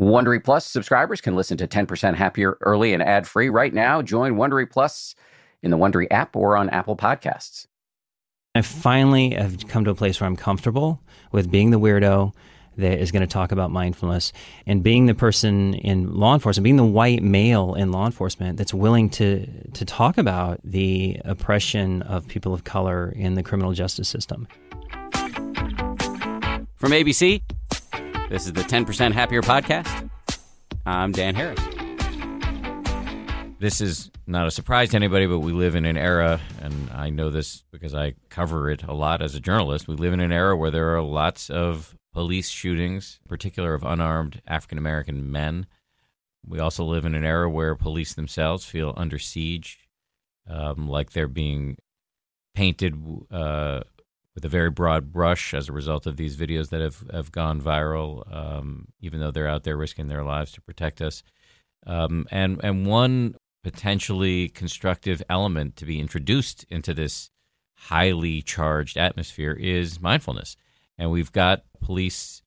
Wondery Plus subscribers can listen to 10% Happier early and ad free right now. Join Wondery Plus in the Wondery app or on Apple Podcasts. I finally have come to a place where I'm comfortable with being the weirdo that is going to talk about mindfulness and being the person in law enforcement, being the white male in law enforcement that's willing to to talk about the oppression of people of color in the criminal justice system. From ABC, this is the 10% Happier Podcast. I'm Dan Harris. This is not a surprise to anybody, but we live in an era, and I know this because I cover it a lot as a journalist. We live in an era where there are lots of police shootings, in particular of unarmed African American men. We also live in an era where police themselves feel under siege, um, like they're being painted uh, with a very broad brush as a result of these videos that have, have gone viral, um, even though they're out there risking their lives to protect us. Um, and and one potentially constructive element to be introduced into this highly charged atmosphere is mindfulness, and we've got police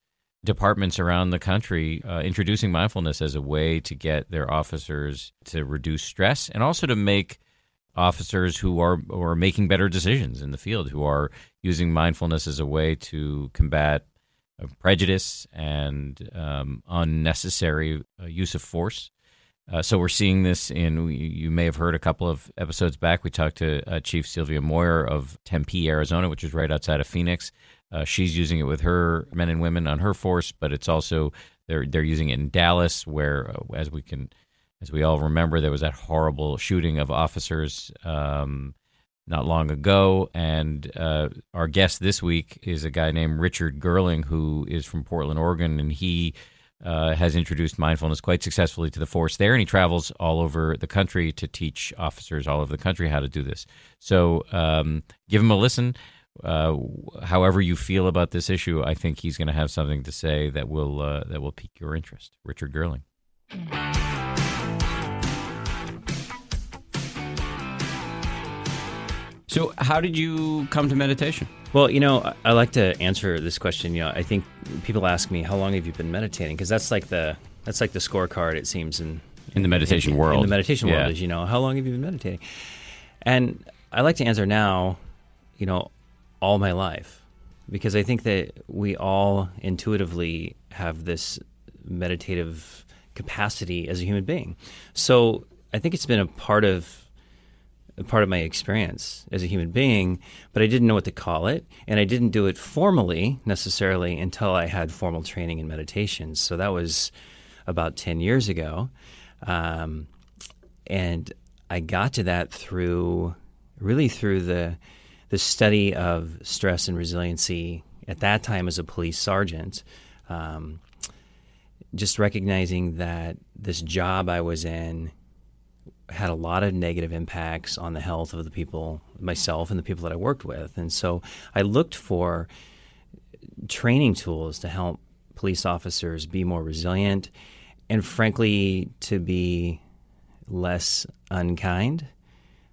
departments around the country uh, introducing mindfulness as a way to get their officers to reduce stress and also to make officers who are who are making better decisions in the field, who are using mindfulness as a way to combat uh, prejudice and um, unnecessary uh, use of force. Uh, so we're seeing this in. You may have heard a couple of episodes back. We talked to uh, Chief Sylvia Moir of Tempe, Arizona, which is right outside of Phoenix. Uh, she's using it with her men and women on her force, but it's also they're they're using it in Dallas, where uh, as we can as we all remember, there was that horrible shooting of officers um, not long ago. And uh, our guest this week is a guy named Richard Goerling, who is from Portland, Oregon, and he uh, has introduced mindfulness quite successfully to the force there. And he travels all over the country to teach officers all over the country how to do this. So um, give him a listen. Uh, however you feel about this issue, I think he's going to have something to say that will uh, that will pique your interest. Richard Goerling. So, how did you come to meditation? Well, you know, I like to answer this question. You know, I think people ask me, "How long have you been meditating?" Because that's like the that's like the scorecard. It seems in in the meditation in, world. In the meditation yeah. world, is you know, how long have you been meditating? And I like to answer now, you know, all my life, because I think that we all intuitively have this meditative capacity as a human being. So I think it's been a part of part of my experience as a human being, but I didn't know what to call it. And I didn't do it formally necessarily until I had formal training in meditation. So that was about 10 years ago. Um, and I got to that through really through the, the study of stress and resiliency at that time as a police sergeant. Um, just recognizing that this job I was in had a lot of negative impacts on the health of the people, myself and the people that I worked with. And so I looked for training tools to help police officers be more resilient and, frankly, to be less unkind.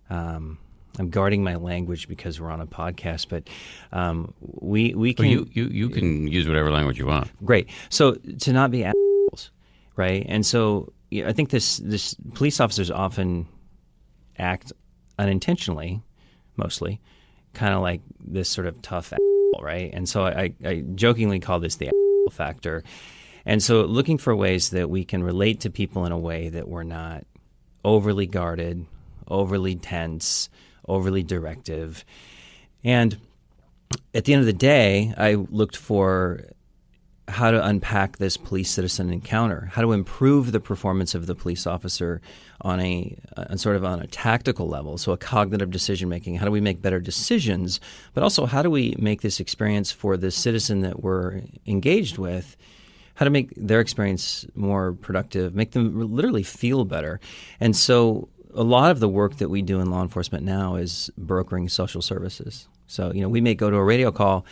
Um, I'm guarding my language because we're on a podcast, but um, we we can well, you, you you can use whatever language you want. Great. So to not be assholes, right? And so I think this this police officers often act unintentionally, mostly, kind of like this sort of tough asshole, right? And so I, I jokingly call this the factor. And so looking for ways that we can relate to people in a way that we're not overly guarded, overly tense, overly directive. And at the end of the day, I looked for how to unpack this police citizen encounter, how to improve the performance of the police officer on a on sort of on a tactical level, so a cognitive decision making. How do we make better decisions, but also how do we make this experience for the citizen that we're engaged with? How to make their experience more productive, make them literally feel better, and so a lot of the work that we do in law enforcement now is brokering social services. So you know we may go to a radio call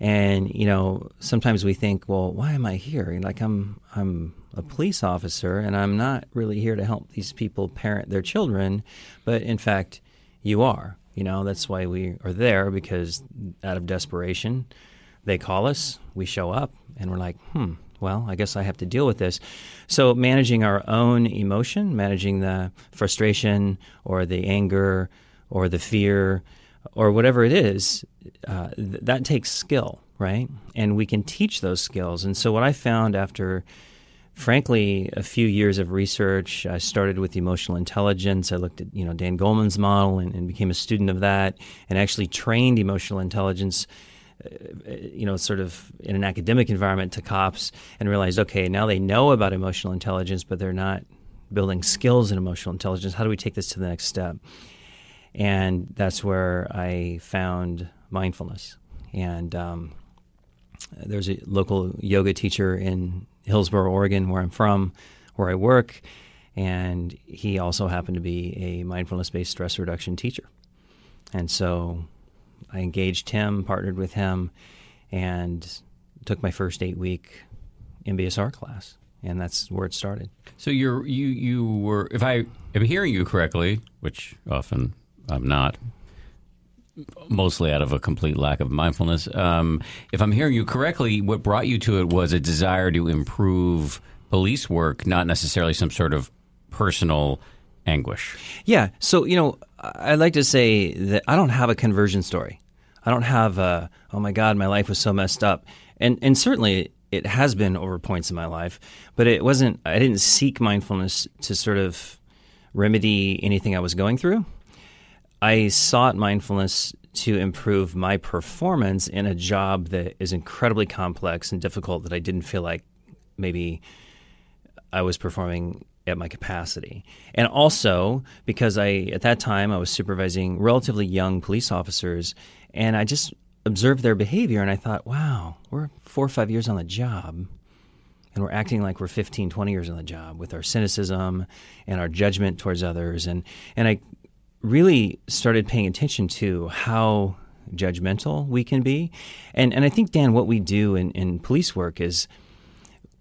and you know, sometimes we think, well, why am I here? Like I'm I'm a police officer and I'm not really here to help these people parent their children, but in fact, you are. You know, that's why we are there because out of desperation, they call us, we show up, and we're like, hmm, well, I guess I have to deal with this. So, managing our own emotion, managing the frustration or the anger or the fear or whatever it is, uh, th- that takes skill, right? And we can teach those skills. And so, what I found after frankly, a few years of research. I started with emotional intelligence. I looked at you know Dan Goleman's model and, and became a student of that, and actually trained emotional intelligence. Uh, you know, sort of in an academic environment to cops, and realized, okay, now they know about emotional intelligence, but they're not building skills in emotional intelligence. How do we take this to the next step? And that's where I found mindfulness. And um, there's a local yoga teacher in Hillsboro, Oregon, where I'm from, where I work, and he also happened to be a mindfulness based stress reduction teacher. And so I engaged him, partnered with him, and took my first eight week MBSR class. And that's where it started. So you're you you were if I am hearing you correctly, which often I'm not, mostly out of a complete lack of mindfulness. Um, if I'm hearing you correctly, what brought you to it was a desire to improve police work, not necessarily some sort of personal anguish. Yeah. So, you know, I'd like to say that I don't have a conversion story. I don't have a, oh my God, my life was so messed up. And, and certainly it has been over points in my life, but it wasn't, I didn't seek mindfulness to sort of remedy anything I was going through. I sought mindfulness to improve my performance in a job that is incredibly complex and difficult that I didn't feel like maybe I was performing at my capacity. And also because I at that time I was supervising relatively young police officers and I just observed their behavior and I thought, wow, we're 4 or 5 years on the job and we're acting like we're 15 20 years on the job with our cynicism and our judgment towards others and and I really started paying attention to how judgmental we can be. And, and I think, Dan, what we do in, in police work is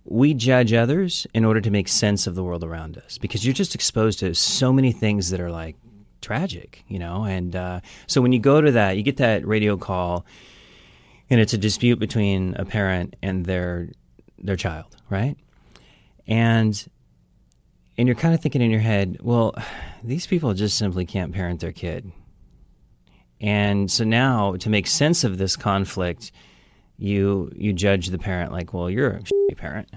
we judge others in order to make sense of the world around us because you're just exposed to so many things that are like tragic, you know? And uh, so when you go to that, you get that radio call and it's a dispute between a parent and their their child, right? And and you're kind of thinking in your head, well, these people just simply can't parent their kid. And so now to make sense of this conflict, you you judge the parent like, well, you're a parent.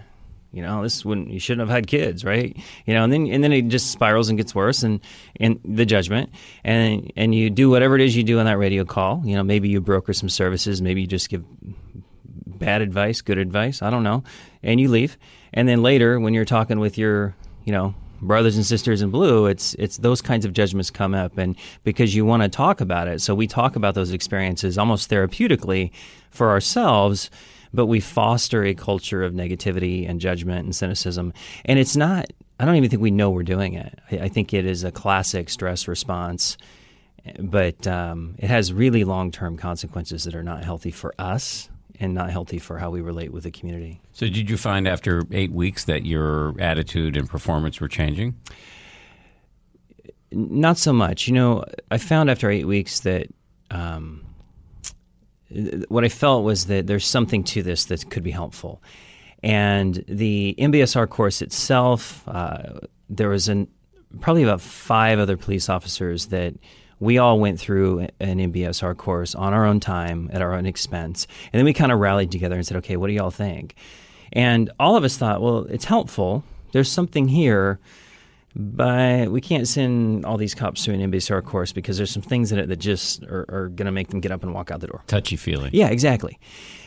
You know, this wouldn't you shouldn't have had kids, right? You know, and then and then it just spirals and gets worse and and the judgment. And and you do whatever it is you do on that radio call. You know, maybe you broker some services, maybe you just give bad advice, good advice, I don't know. And you leave. And then later when you're talking with your you know brothers and sisters in blue it's it's those kinds of judgments come up and because you want to talk about it. So we talk about those experiences almost therapeutically for ourselves but we foster a culture of negativity and judgment and cynicism. And it's not i don't even think we know we're doing it. I, I think it is a classic stress response but um, it has really long-term consequences that are not healthy for us and not healthy for how we relate with the community. So, did you find after eight weeks that your attitude and performance were changing? Not so much. You know, I found after eight weeks that um, what I felt was that there's something to this that could be helpful. And the MBSR course itself, uh, there was an, probably about five other police officers that we all went through an MBSR course on our own time at our own expense. And then we kind of rallied together and said, okay, what do y'all think? And all of us thought, well, it's helpful. There's something here, but we can't send all these cops to an MBSR course because there's some things in it that just are, are going to make them get up and walk out the door. Touchy feeling. Yeah, exactly.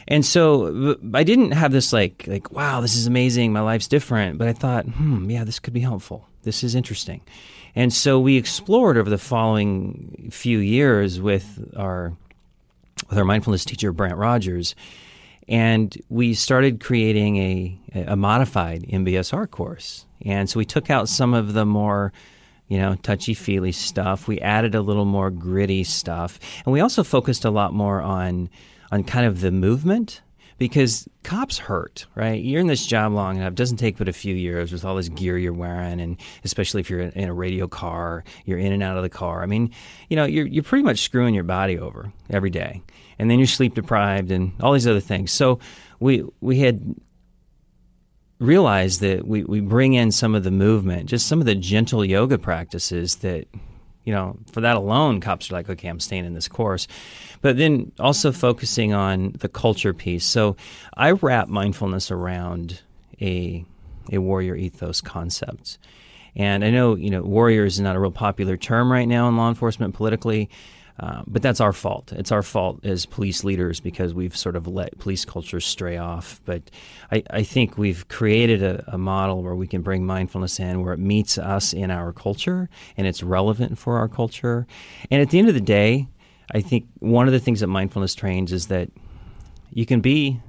And so I didn't have this like like wow, this is amazing, my life's different, but I thought, hmm, yeah, this could be helpful. This is interesting. And so we explored over the following few years with our with our mindfulness teacher Brant Rogers, and we started creating a a modified MBSR course. And so we took out some of the more you know, touchy feely stuff. We added a little more gritty stuff, and we also focused a lot more on on kind of the movement because cops hurt, right? You're in this job long enough. It doesn't take but a few years with all this gear you're wearing, and especially if you're in a radio car, you're in and out of the car. I mean, you know, you're you're pretty much screwing your body over every day, and then you're sleep deprived and all these other things. So we we had realized that we, we bring in some of the movement, just some of the gentle yoga practices that, you know, for that alone, cops are like, okay, I'm staying in this course. But then also focusing on the culture piece. So I wrap mindfulness around a, a warrior ethos concept. And I know, you know, warrior is not a real popular term right now in law enforcement politically. Uh, but that's our fault. It's our fault as police leaders because we've sort of let police culture stray off. But I, I think we've created a, a, model where we can bring mindfulness in, where it meets us in our culture and it's relevant for our culture. And at the end of the day, I think one of the things that mindfulness trains is that you can be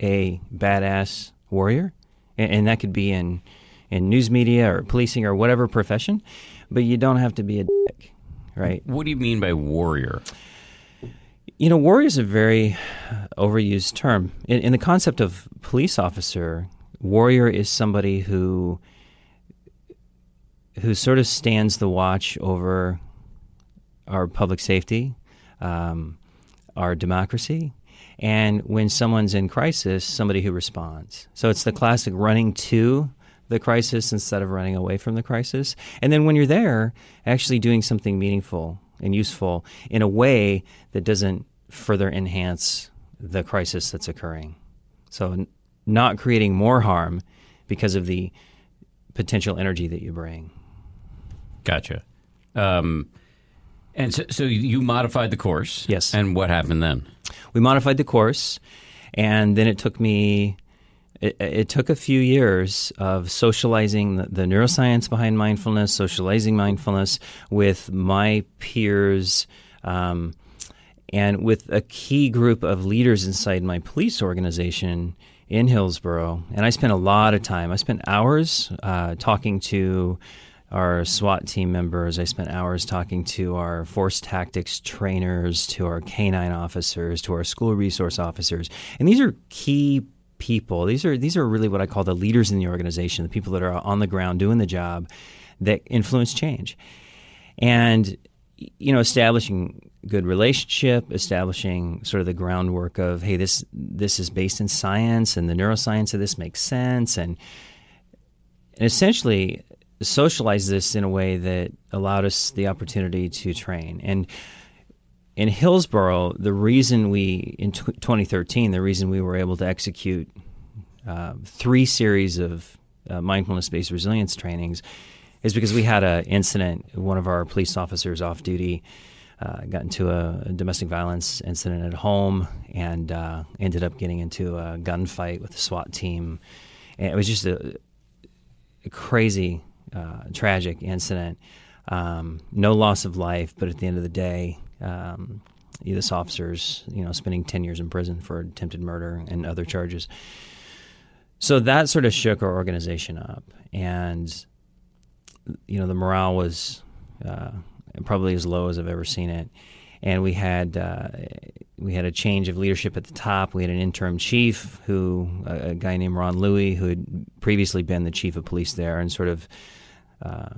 a badass warrior, and, and that could be in in news media or policing or whatever profession, but you don't have to be a dick right? What do you mean by warrior? You know, warrior is a very overused term. In, in, the concept of police officer, warrior is somebody who who sort of stands the watch over our public safety, um, our democracy, and when someone's in crisis, somebody who responds. So it's the classic running to the crisis instead of running away from the crisis. And then when you're there, actually doing something meaningful and useful in a way that doesn't further enhance the crisis that's occurring. So, n- not creating more harm because of the potential energy that you bring. Gotcha. Um, and so, so you modified the course. Yes. And what happened then? We modified the course, and then it took me it, it, took a few years of socializing the, the, neuroscience behind mindfulness, socializing mindfulness with my peers, um, and with a key group of leaders inside my police organization in Hillsboro. And I spent a lot of time. I spent hours uh, talking to our SWAT team members. I spent hours talking to our force tactics trainers, to our canine officers, to our school resource officers. And these are key people. These are these are really what I call the leaders in the organization, the people that are on the ground doing the job that influence change. And you know, establishing good relationship, establishing sort of the groundwork of hey, this this is based in science and the neuroscience of this makes sense and and essentially socialize this in a way that allowed us the opportunity to train. And in Hillsboro, the reason we in t- 2013, the reason we were able to execute uh, three series of uh, mindfulness-based resilience trainings is because we had an incident. One of our police officers off duty uh, got into a, a, domestic violence incident at home and uh, ended up getting into a gunfight with the SWAT team. And it was just a, a crazy, uh, tragic incident. Um, no loss of life, but at the end of the day, um, this officer's you know spending 10 years in prison for attempted murder and other charges. So that sort of shook our organization up. And you know the morale was uh, probably as low as i've ever seen it. And we had uh, we had a change of leadership at the top. We had an interim chief, who a, guy named Ron Louie, who had previously been the chief of police there, and sort of uh,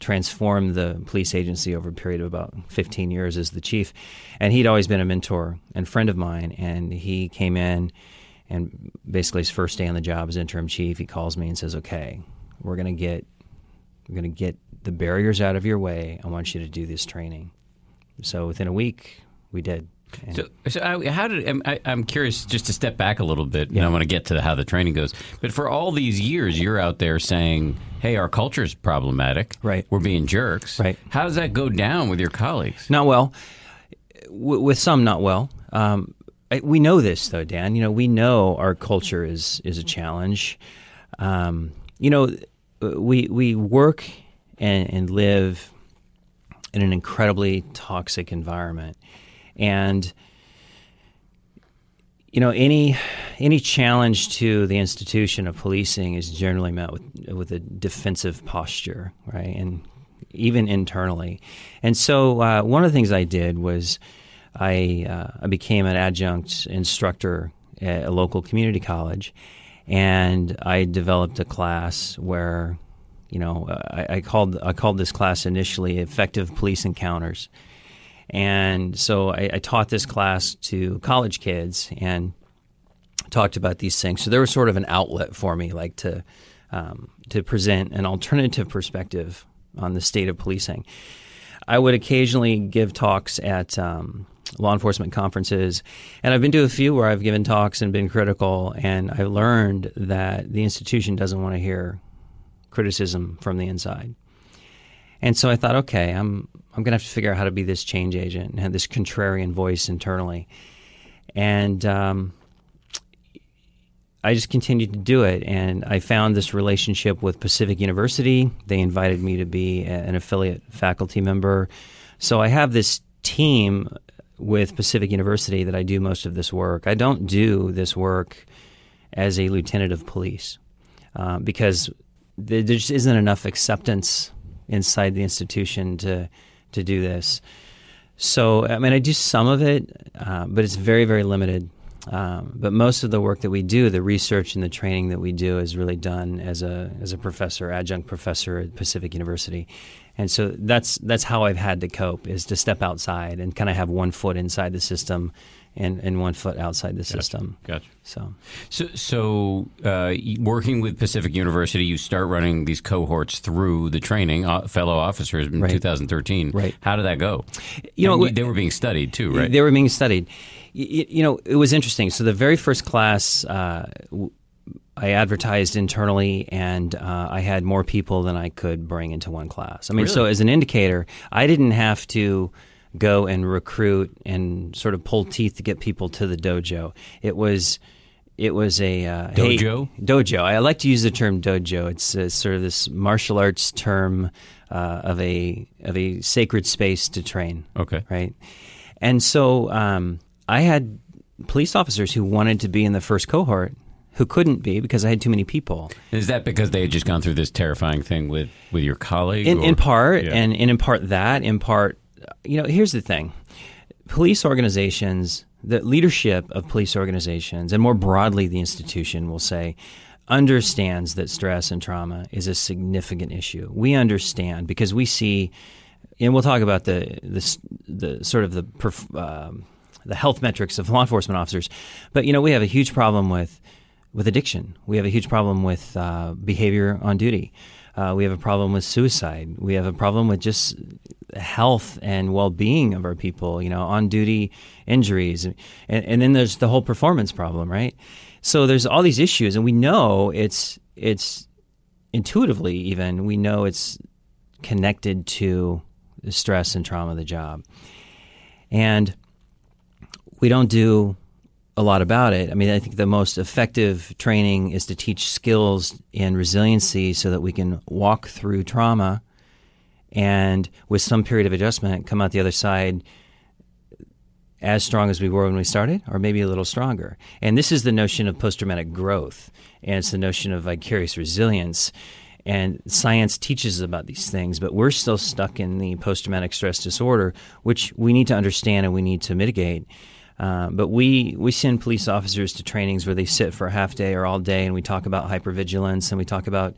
transformed the police agency over a period of about 15 years as the chief. And he'd always been a mentor and friend of mine. And he came in, and basically his first day on the job as interim chief, he calls me and says, "Okay, we're going to get we're going to get the barriers out of your way. I want you to do this training." So within a week, we did. So, so I, how did I, am curious just to step back a little bit, yeah. and I want to get to how the training goes. But for all these years, you're out there saying, "Hey, our culture is problematic. Right, we're being jerks. Right. How does that go down with your colleagues? Not well. W- with some, not well. Um, I, we know this though, Dan. You know, we know our culture is is a challenge. Um, you know, we we work and, and live in an incredibly toxic environment and you know any any challenge to the institution of policing is generally met with with a defensive posture, right? And even internally. And so uh, one of the things I did was I uh, I became an adjunct instructor at a local community college, and I developed a class where you know I, I called I called this class initially effective police encounters and so I, I taught this class to college kids, and talked about these things. So there was sort of an outlet for me, like to um, to present an alternative perspective on the state of policing. I would occasionally give talks at um, law enforcement conferences, and I've been to a few where I've given talks and been critical, and I learned that the institution doesn't want to hear criticism from the inside. And so I thought, okay, I'm I'm to have to figure out how to be this change agent and have this contrarian voice internally. And um, I just continued to do it, and I found this relationship with Pacific University. They invited me to be an affiliate faculty member. So I have this team with Pacific University that I do most of this work. I don't do this work as a lieutenant of police uh, because there just isn't enough acceptance inside the institution to to do this. So I mean, I do some of it, uh, but it's very very limited. Um, but most of the work that we do, the research and the training that we do, is really done as a as a professor, adjunct professor at Pacific University, and so that's that's how I've had to cope is to step outside and kind of have one foot inside the system, and, and one foot outside the system. Gotcha. So, so, so uh, working with Pacific University, you start running these cohorts through the training, uh, fellow officers in Right. 2013. Right. How did that go? You know, And they were being studied too, right? They were being studied. Y- y- You know, it was interesting. So the very first class, uh, I advertised internally, and uh, I had more people than I could bring into one class. I mean, so as an indicator, I didn't have to go and recruit and sort of pull teeth to get people to the dojo. It was. It was a uh, hey- Dojo? dojo. I like to use the term dojo. It's uh, sort of this martial arts term uh, of a of a sacred space to train okay. right? And so um, I had police officers who wanted to be in the first cohort who couldn't be because I had too many people. Is that because they had just gone through this terrifying thing with, with your colleague? In, in part, Yeah. and, and in part that, in part, you know, here's the thing: police organizations, the leadership of police organizations, and more broadly, the institution will say. Understands that stress and trauma is a significant issue. We understand because we see, and we'll talk about the the, the sort of the perf- um, the health metrics of law enforcement officers, but you know we have a huge problem with with addiction. We have a huge problem with uh, behavior on duty. Uh, we have a problem with suicide. We have a problem with just health and well-being of our people. You know, on duty injuries, and, and then there's the whole performance problem, right? So there's all these issues, and we know it's it's intuitively even we know it's connected to the stress and trauma of the job, and we don't do a lot about it. I mean, I think the most effective training is to teach skills and resiliency so that we can walk through trauma and with some period of adjustment come out the other side as strong as we were when we started or maybe a little stronger. And this is the notion of post-traumatic growth and it's the notion of vicarious resilience. And science teaches about these things, but we're still stuck in the post traumatic stress disorder, which we need to understand and we need to mitigate. Uh, but we, we send police officers to trainings where they sit for a half day or all day and we talk about hypervigilance and we talk about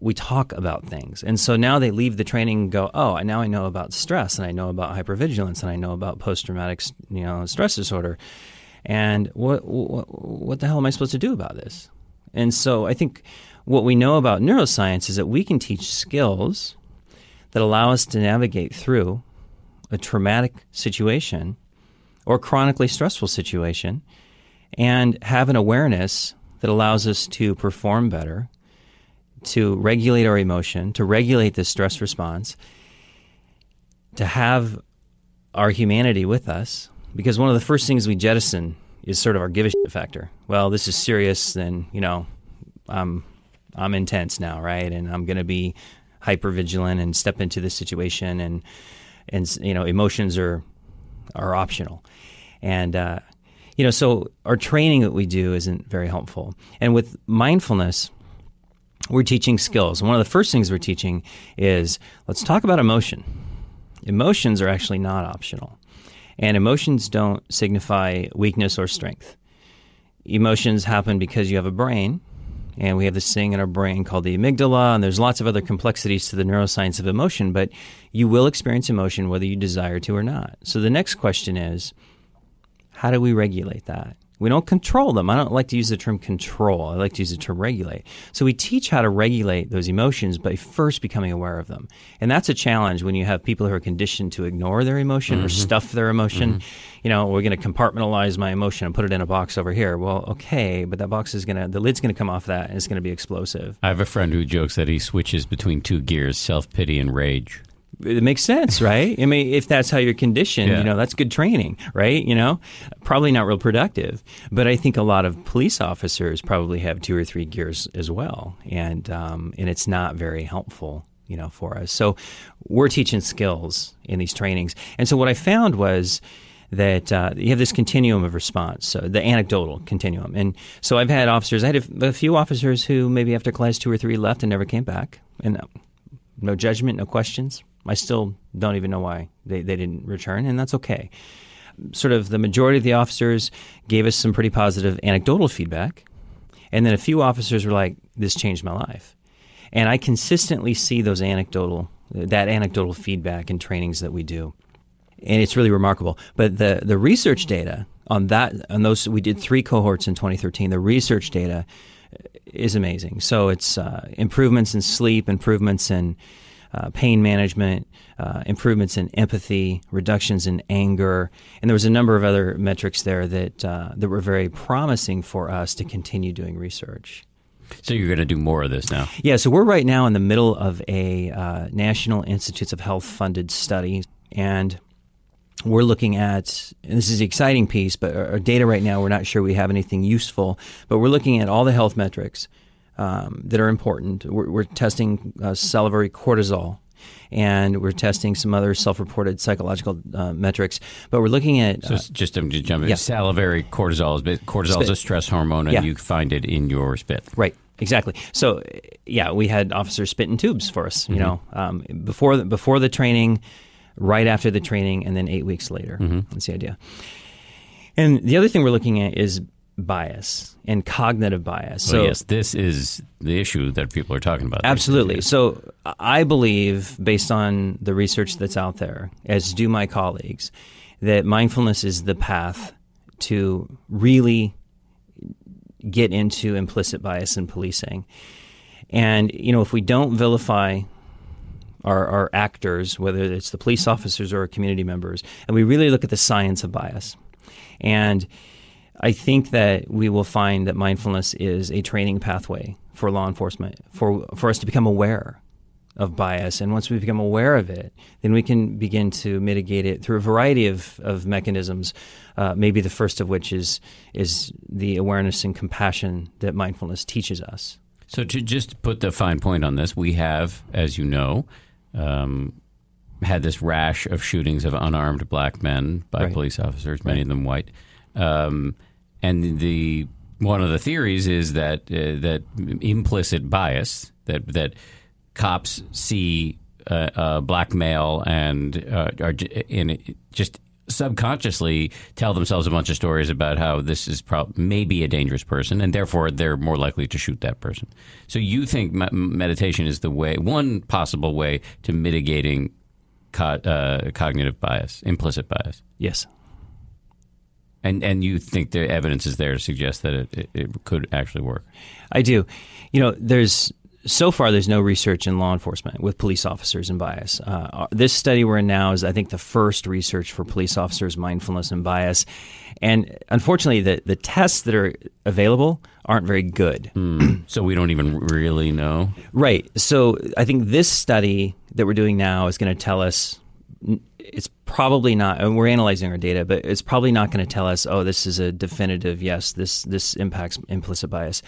we talk about things. And so now they leave the training and go, oh, now I know about stress and I know about hypervigilance and I know about post traumatic you know, stress disorder. And what, what, what the hell am I supposed to do about this? And so I think what we know about neuroscience is that we can teach skills that allow us to navigate through a traumatic situation or chronically stressful situation and have an awareness that allows us to perform better, to regulate our emotion, to regulate the stress response, to have our humanity with us. Because one of the first things we jettison is sort of our give a shit factor. Well, this is serious, then, you know, I'm, I'm intense now, right? And I'm going to be hyper vigilant and step into this situation and, and, you know, emotions are, are optional. And, uh, you know, so our training that we do isn't very helpful. And with mindfulness, we're teaching skills. And one of the first things we're teaching is let's talk about emotion. Emotions are actually not optional. And emotions don't signify weakness or strength. Emotions happen because you have a brain, and we have this thing in our brain called the amygdala, and there's lots of other complexities to the neuroscience of emotion, but you will experience emotion whether you desire to or not. So the next question is how do we regulate that? We don't control them. I don't like to use the term control. I like to use the term regulate. So we teach how to regulate those emotions by first becoming aware of them. And that's a challenge when you have people who are conditioned to ignore their emotion mm-hmm. or stuff their emotion. Mm-hmm. You know, we're going to compartmentalize my emotion and put it in a box over here. Well, okay, but that box is going to, the lid's going to come off that and it's going to be explosive. I have a friend who jokes that he switches between two gears, self pity and rage it makes sense, right? I mean, if that's how you're conditioned, yeah. you know, that's good training, right? You know, probably not real productive. But I think a lot of police officers probably have two or three gears as well, and um, and it's not very helpful, you know, for us. So we're teaching skills in these trainings, and so what I found was that uh, you have this continuum of response, so the anecdotal continuum. And so I've had officers, I had a, a, few officers who maybe after class two or three left and never came back, and uh, no judgment, no questions. I still don't even know why they, they didn't return, and that's okay. Sort of the majority of the officers gave us some pretty positive anecdotal feedback, and then a few officers were like, "This changed my life," and I consistently see those anecdotal that anecdotal feedback in trainings that we do, and it's really remarkable. But the the research data on that on those we did three cohorts in 2013. The research data is amazing. So it's uh, improvements in sleep, improvements in uh, pain management, uh, improvements in empathy, reductions in anger, and there was a number of other metrics there that uh, that were very promising for us to continue doing research. So you're going to do more of this now? Yeah. So we're right now in the middle of a uh, National Institutes of Health funded study, and we're looking at, and this is the exciting piece, but our data right now, we're not sure we have anything useful, but we're looking at all the health metrics um, that are important. We're, we're testing uh, salivary cortisol, and we're testing some other self-reported psychological uh, metrics. But we're looking at so uh, just to jump in, yeah. salivary cortisol is cortisol spit. is a stress hormone, and yeah. you find it in your spit. Right. Exactly. So, yeah, we had officers spit in tubes for us. You mm-hmm. know, um, before the, before the training, right after the training, and then eight weeks later. Mm-hmm. That's the idea. And the other thing we're looking at is bias and cognitive bias. So, well, yes, this is the issue that people are talking about. Absolutely. So, I believe, based on the research that's out there, as do my colleagues, that mindfulness is the path to really get into implicit bias in policing. And, you know, if we don't vilify our, our actors, whether it's the police officers or our community members, and we really look at the science of bias. And I think that we will find that mindfulness is a training pathway for law enforcement for for us to become aware of bias. And once we become aware of it, then we can begin to mitigate it through a variety of, of mechanisms. Uh, maybe the first of which is is the awareness and compassion that mindfulness teaches us. So to just put the fine point on this, we have, as you know, um, had this rash of shootings of unarmed black men by right. police officers, many right. of them white. Um, and the one of the theories is that uh, that implicit bias that that cops see a, a black male and uh, are in just subconsciously tell themselves a bunch of stories about how this is pro- maybe a dangerous person, and therefore they're more likely to shoot that person. So you think me- meditation is the way, one possible way to mitigating co- uh, cognitive bias, implicit bias? Yes. And and you think the evidence is there to suggest that it, it, it could actually work? I do. You know, there's so far, there's no research in law enforcement with police officers and bias. Uh, this study we're in now is, I think, the first research for police officers' mindfulness and bias. And unfortunately, the, the tests that are available aren't very good. Mm. so we don't even really know? Right. So I think this study that we're doing now is going to tell us it's probably not and we're analyzing our data but it's probably not going to tell us oh this is a definitive yes this this impacts implicit bias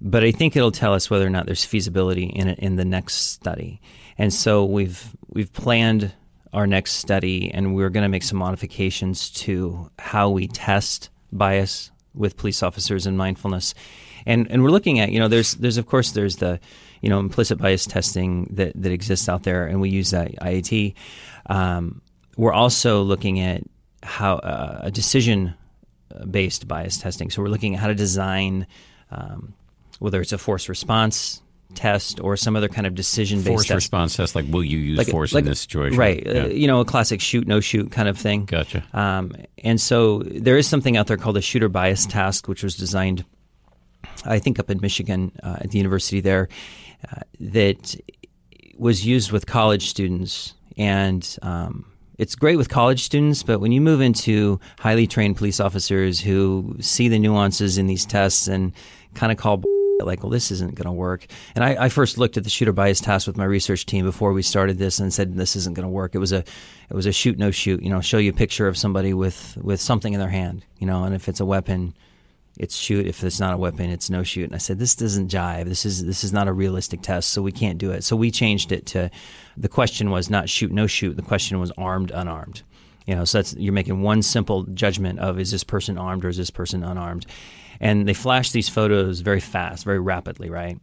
but I think it'll tell us whether or not there's feasibility in it in the next study. And so we've we've planned our next study, and we're going to make some modifications to how we test bias with police officers and mindfulness. And and we're looking at you know there's there's of course there's the you know implicit bias testing that that exists out there, and we use that IAT. Um, we're also looking at how uh, a decision based bias testing. So we're looking at how to design um, whether it's a force response test or some other kind of decision based Force test. response test, like will you use Like- force like- in this situation? Right. Yeah. Uh, you know, a classic shoot, no shoot kind of thing. Gotcha. Um, and so there is something out there called a shooter bias task, which was designed, I think, up in Michigan uh, at the university there, uh, that was used with college students. And um, it's great with college students, but when you move into highly trained police officers who see the nuances in these tests and kind of call like, well, this isn't going to work. And I, I first looked at the shooter bias task with my research team before we started this and said this isn't going to work. It was a, it was a shoot no shoot. You know, show you a picture of somebody with with something in their hand. You know, and if it's a weapon, it's shoot. If it's not a weapon, it's no shoot. And I said this doesn't jive. This is this is not a realistic test, so we can't do it. So we changed it to, the question was not shoot no shoot. The question was armed unarmed. You know, so that's you're making one simple judgment of is this person armed or is this person unarmed. And they flash these photos very fast, very rapidly, right?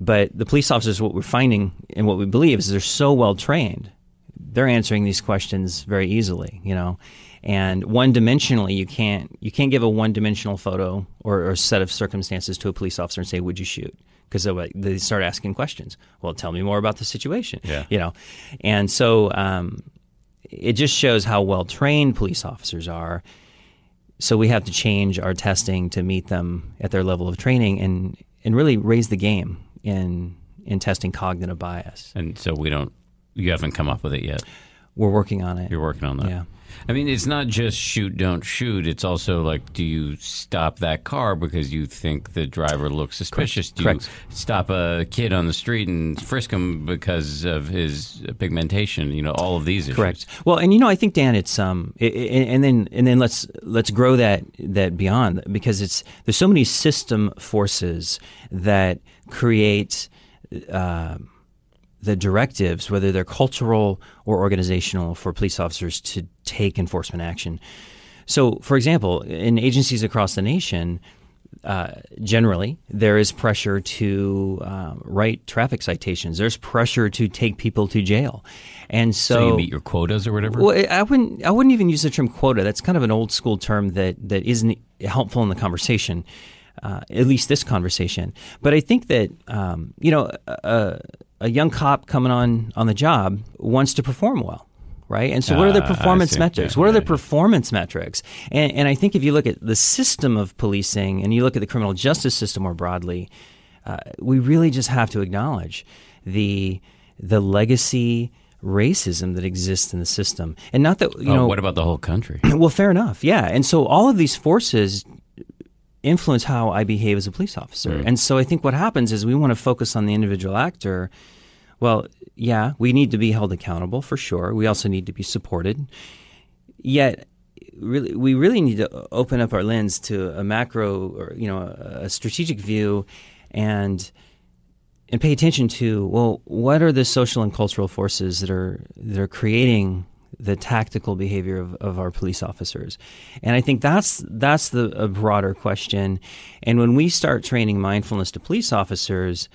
But the police officers, what we're finding and what we believe is they're so well trained, they're answering these questions very easily, you know. And one dimensionally, you can't you can't give a one dimensional photo or, or set of circumstances to a police officer and say, "Would you shoot?" Because they, they start asking questions. Well, tell me more about the situation. Yeah. you know, and so um, it just shows how well trained police officers are. So we have to change our testing to meet them at their level of training and and really raise the game in in testing cognitive bias. And so we don't. You haven't come up with it yet. We're working on it. You're working on that. Yeah. I mean, it's not just shoot, don't shoot. It's also like, do you stop that car because you think the driver looks suspicious? Do Correct. you stop a kid on the street and frisk him because of his pigmentation? You know, all of these issues. Correct. Well, and you know, I think Dan, it's um, i i and then and then let's let's grow that that beyond because it's there's so many system forces that create. Uh, the directives, whether they're cultural or organizational, for police officers to take enforcement action. So, for example, in agencies across the nation, uh, generally there is pressure to um, write traffic citations. There's pressure to take people to jail, and so, So you meet your quotas or whatever. well, I wouldn't. I wouldn't even use the term quota. That's kind of an old school term that that isn't helpful in the conversation. Uh, at least this conversation. But I think that um, you know a, a young cop coming on on the job wants to perform well. Right, and so what are the Ah, performance see. metrics? Yeah, what are the yeah, yeah. performance metrics? And, and I think if you look at the system of policing and you look at the criminal justice system more broadly, uh, we really just have to acknowledge the the legacy racism that exists in the system, and not that you oh, know. what about the whole country? well, fair enough, yeah. And so all of these forces influence how I behave as a police officer. And so I think what happens is we want to focus on the individual actor. Well, yeah, we need to be held accountable for sure. We also need to be supported. Yet, really, we really need to open up our lens to a macro or you know a, strategic view, and and pay attention to well, what are the social and cultural forces that are that are creating the tactical behavior of, of our police officers, and I think that's that's the a broader question. And when we start training mindfulness to police officers,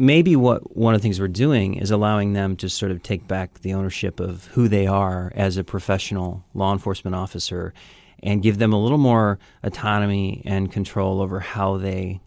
maybe what one of the things we're doing is allowing them to sort of take back the ownership of who they are as a professional law enforcement officer, and give them a little more autonomy and control over how they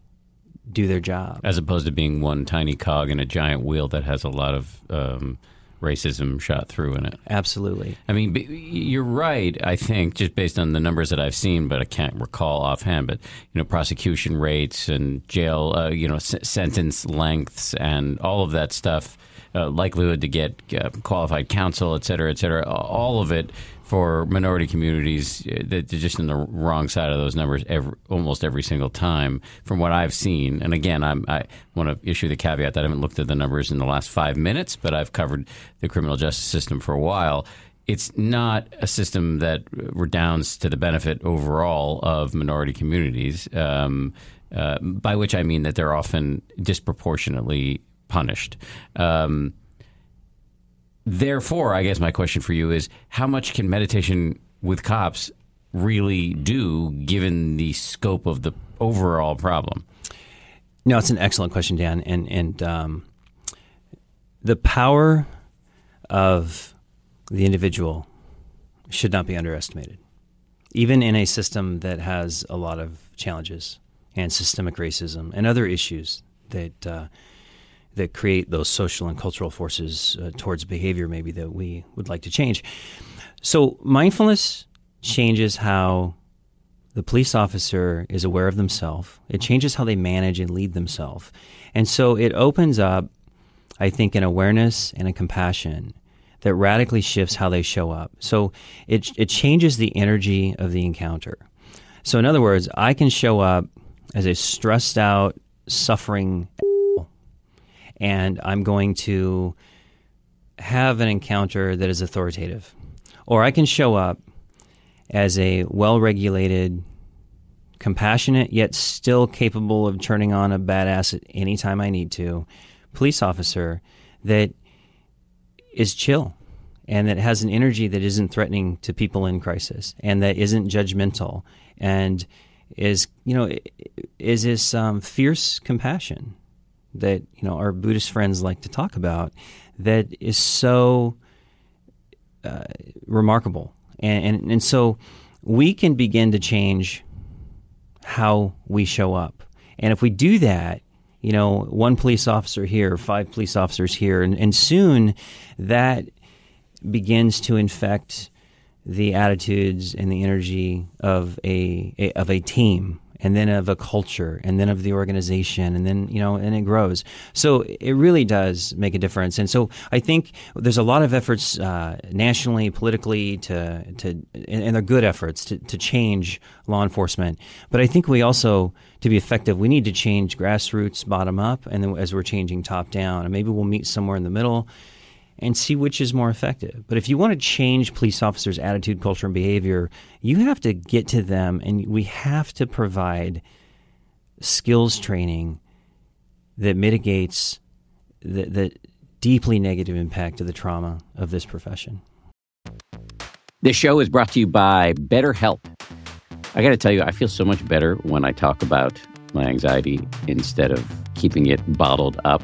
do their job. As opposed to being one tiny cog in a giant wheel that has a lot of um, racism shot through in it. Absolutely. I mean, you're right. I think just based on the numbers that I've seen, but I can't recall offhand. But you know, prosecution rates and jail, uh, you know, s- sentence lengths and all of that stuff, uh, likelihood to get uh, qualified counsel, et cetera, et cetera. All of it for minority communities, they're just in the wrong side of those numbers every, almost every single time, from what I've seen. And again, I'm, I want to issue the caveat that I haven't looked at the numbers in the last five minutes, but I've covered the criminal justice system for a while. It's not a system that redounds to the benefit overall of minority communities, um, uh, by which I mean that they're often disproportionately punished. Um, therefore, I guess my question for you is how much can meditation with cops really do given the scope of the overall problem? No, it's an excellent question, Dan, and and um, the power of the individual should not be underestimated, even in a system that has a lot of challenges and systemic racism and other issues that uh, that create those social and cultural forces uh, towards behavior maybe that we would like to change. So mindfulness changes how the police officer is aware of themselves. It changes how they manage and lead themselves. And so it opens up, I think, an awareness and a compassion that radically shifts how they show up. So it, it changes the energy of the encounter. So, in other words, I can show up as a stressed out, suffering, and I'm going to have an encounter that is authoritative. Or I can show up as a well regulated, compassionate, yet still capable of turning on a badass at any time I need to police officer that is chill and that has an energy that isn't threatening to people in crisis and that isn't judgmental and is you know is this um, fierce compassion that you know our Buddhist friends like to talk about that is so uh, remarkable. And, and and so we can begin to change how we show up. And if we do that you know one police officer here five police officers here and, and soon that begins to infect the attitudes and the energy of a, a, of a team and then of a culture and then of the organization and then you know and it grows. So it really does make a difference. And so i think there's a lot of efforts uh, nationally politically to to and they're good efforts to, to change law enforcement. But i think we also to be effective we need to change grassroots bottom up and then as we're changing top down and maybe we'll meet somewhere in the middle and see which is more effective. But if you want to change police officers' attitude, culture, and behavior, you have to get to them and we have to provide skills training that mitigates the, the deeply negative impact of the trauma of this profession. This show is brought to you by BetterHelp. I got to tell you, I feel so much better when I talk about my anxiety instead of keeping it bottled up.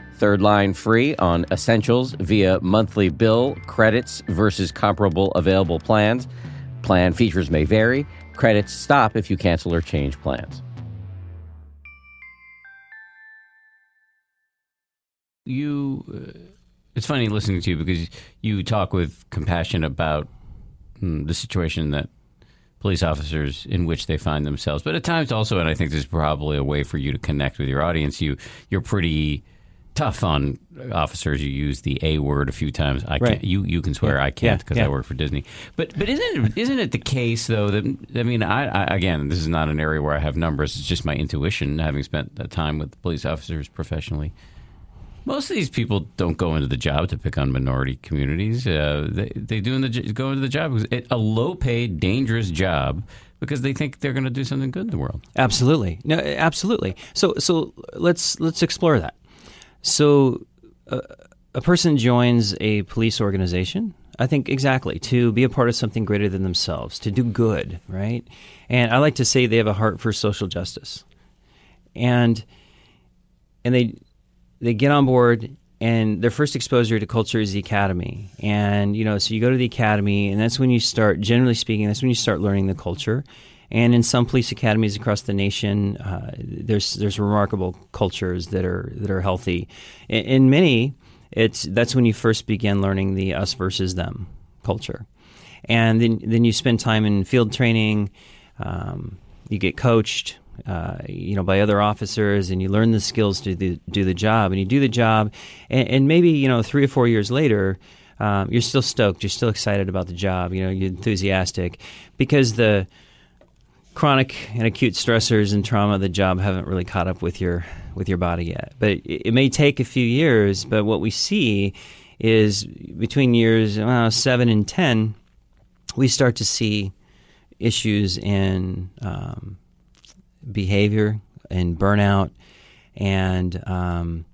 Third line free on essentials via monthly bill credits versus comparable available plans. Plan features may vary. Credits stop if you cancel or change plans. You, uh, it's funny listening to you because you talk with compassion about hmm, the situation that police officers in which they find themselves. But at times also, and I think there's probably a way for you to connect with your audience. You you're pretty tough on officers. You use the A word a few times. I Right. can't. You you can swear Yeah. I can't because Yeah. I work for Disney. But but isn't it, isn't it the case though that I mean I, I again this is not an area where I have numbers. It's just my intuition having spent that time with police officers professionally. Most of these people don't go into the job to pick on minority communities. Uh, they they do in the, go into the job because it, a low paid, dangerous job because they think they're going to do something good in the world. Absolutely. No, absolutely. So so let's let's explore that. So uh, a person joins a police organization, I think exactly, to be a part of something greater than themselves, to do good, right? And I like to say they have a heart for social justice. And and they they get on board and their first exposure to culture is the academy and you know so you go to the academy and that's when you start generally speaking that's when you start learning the culture And in some police academies across the nation, uh, there's there's remarkable cultures that are that are healthy. In, in many, it's that's when you first begin learning the us versus them culture, and then then you spend time in field training. Um, you get coached, uh, you know, by other officers, and you learn the skills to do, do the job, and you do the job, and, and maybe you know three or four years later, um, you're still stoked, you're still excited about the job, you know, you're enthusiastic because the chronic and acute stressors and trauma the job haven't really caught up with your with your body yet. But it, it may take a few years. But what we see is between years uh, seven and ten, we start to see issues in um, behavior and burnout, and um,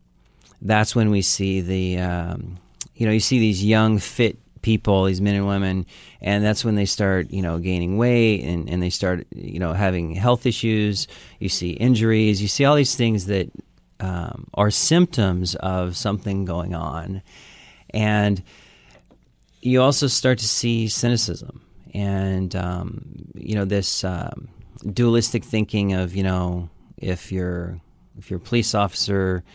that's when we see the um, you know you see these young fit people, these men and women, and that's when they start, you know, gaining weight and, and they start, you know, having health issues. You see injuries. You see all these things that um, are symptoms of something going on, and you also start to see cynicism and um, you know this um, dualistic thinking of you know if you're if you're a police officer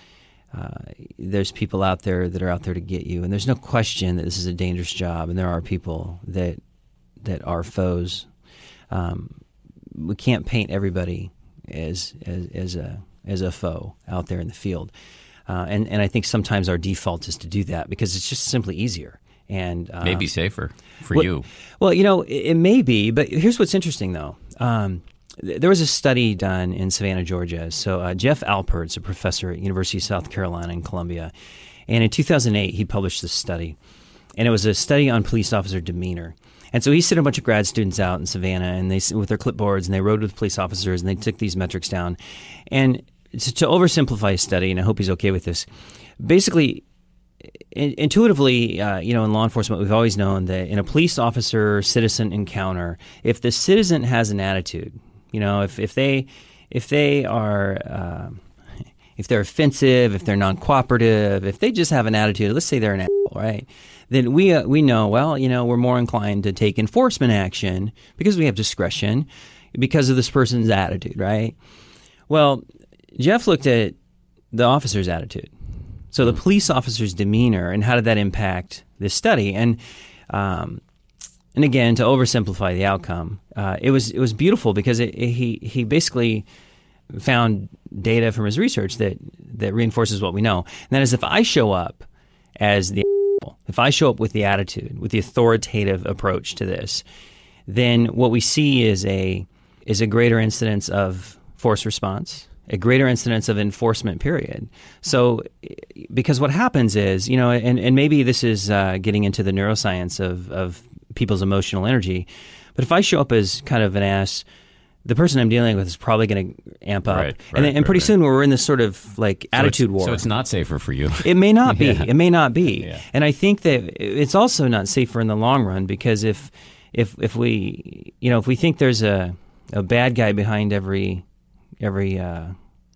uh, there's people out there that are out there to get you, and there's no question that this is a dangerous job, and there are people that that are foes. Um, we can't paint everybody as, as as a as a foe out there in the field, uh, and and I think sometimes our default is to do that because it's just simply easier and um, maybe safer for well, you. Well, you know, it, it, may be, but here's what's interesting though. Um, there was a study done in Savannah, Georgia. So uh, Jeff Alpert's a professor at University of South Carolina in Columbia, and in 2008 he published this study, and it was a study on police officer demeanor. And so he sent a bunch of grad students out in Savannah, and they with their clipboards, and they rode with police officers, and they took these metrics down. And to, to oversimplify a study, and I hope he's okay with this, basically intuitively, uh, you know, in law enforcement, we've always known that in a police officer citizen encounter, if the citizen has an attitude, you know, if, if they if they are uh, if they're offensive, if they're non-cooperative, if they just have an attitude, let's say they're an asshole, right? Then we uh, we know well, you know, we're more inclined to take enforcement action because we have discretion because of this person's attitude, right? Well, Jeff looked at the officer's attitude. So the police officer's demeanor and how did that impact this study? And um, and again, to oversimplify the outcome, uh, it was it was beautiful because it, it, he he basically found data from his research that that reinforces what we know. And that is, if I show up as the if I show up with the attitude, with the authoritative approach to this, then what we see is a is a greater incidence of force response, a greater incidence of enforcement period. So, because what happens is, you know, and, and maybe this is uh, getting into the neuroscience of, of people's emotional energy. But if I show up as kind of an ass, the person I'm dealing with is probably going to amp up, right, right, and, and right, pretty soon we're in this sort of like so attitude war. So it's not safer for you. It may not be. yeah. It may not be. Yeah. And I think that it's also not safer in the long run because if if if we you know if we think there's a a bad guy behind every every uh,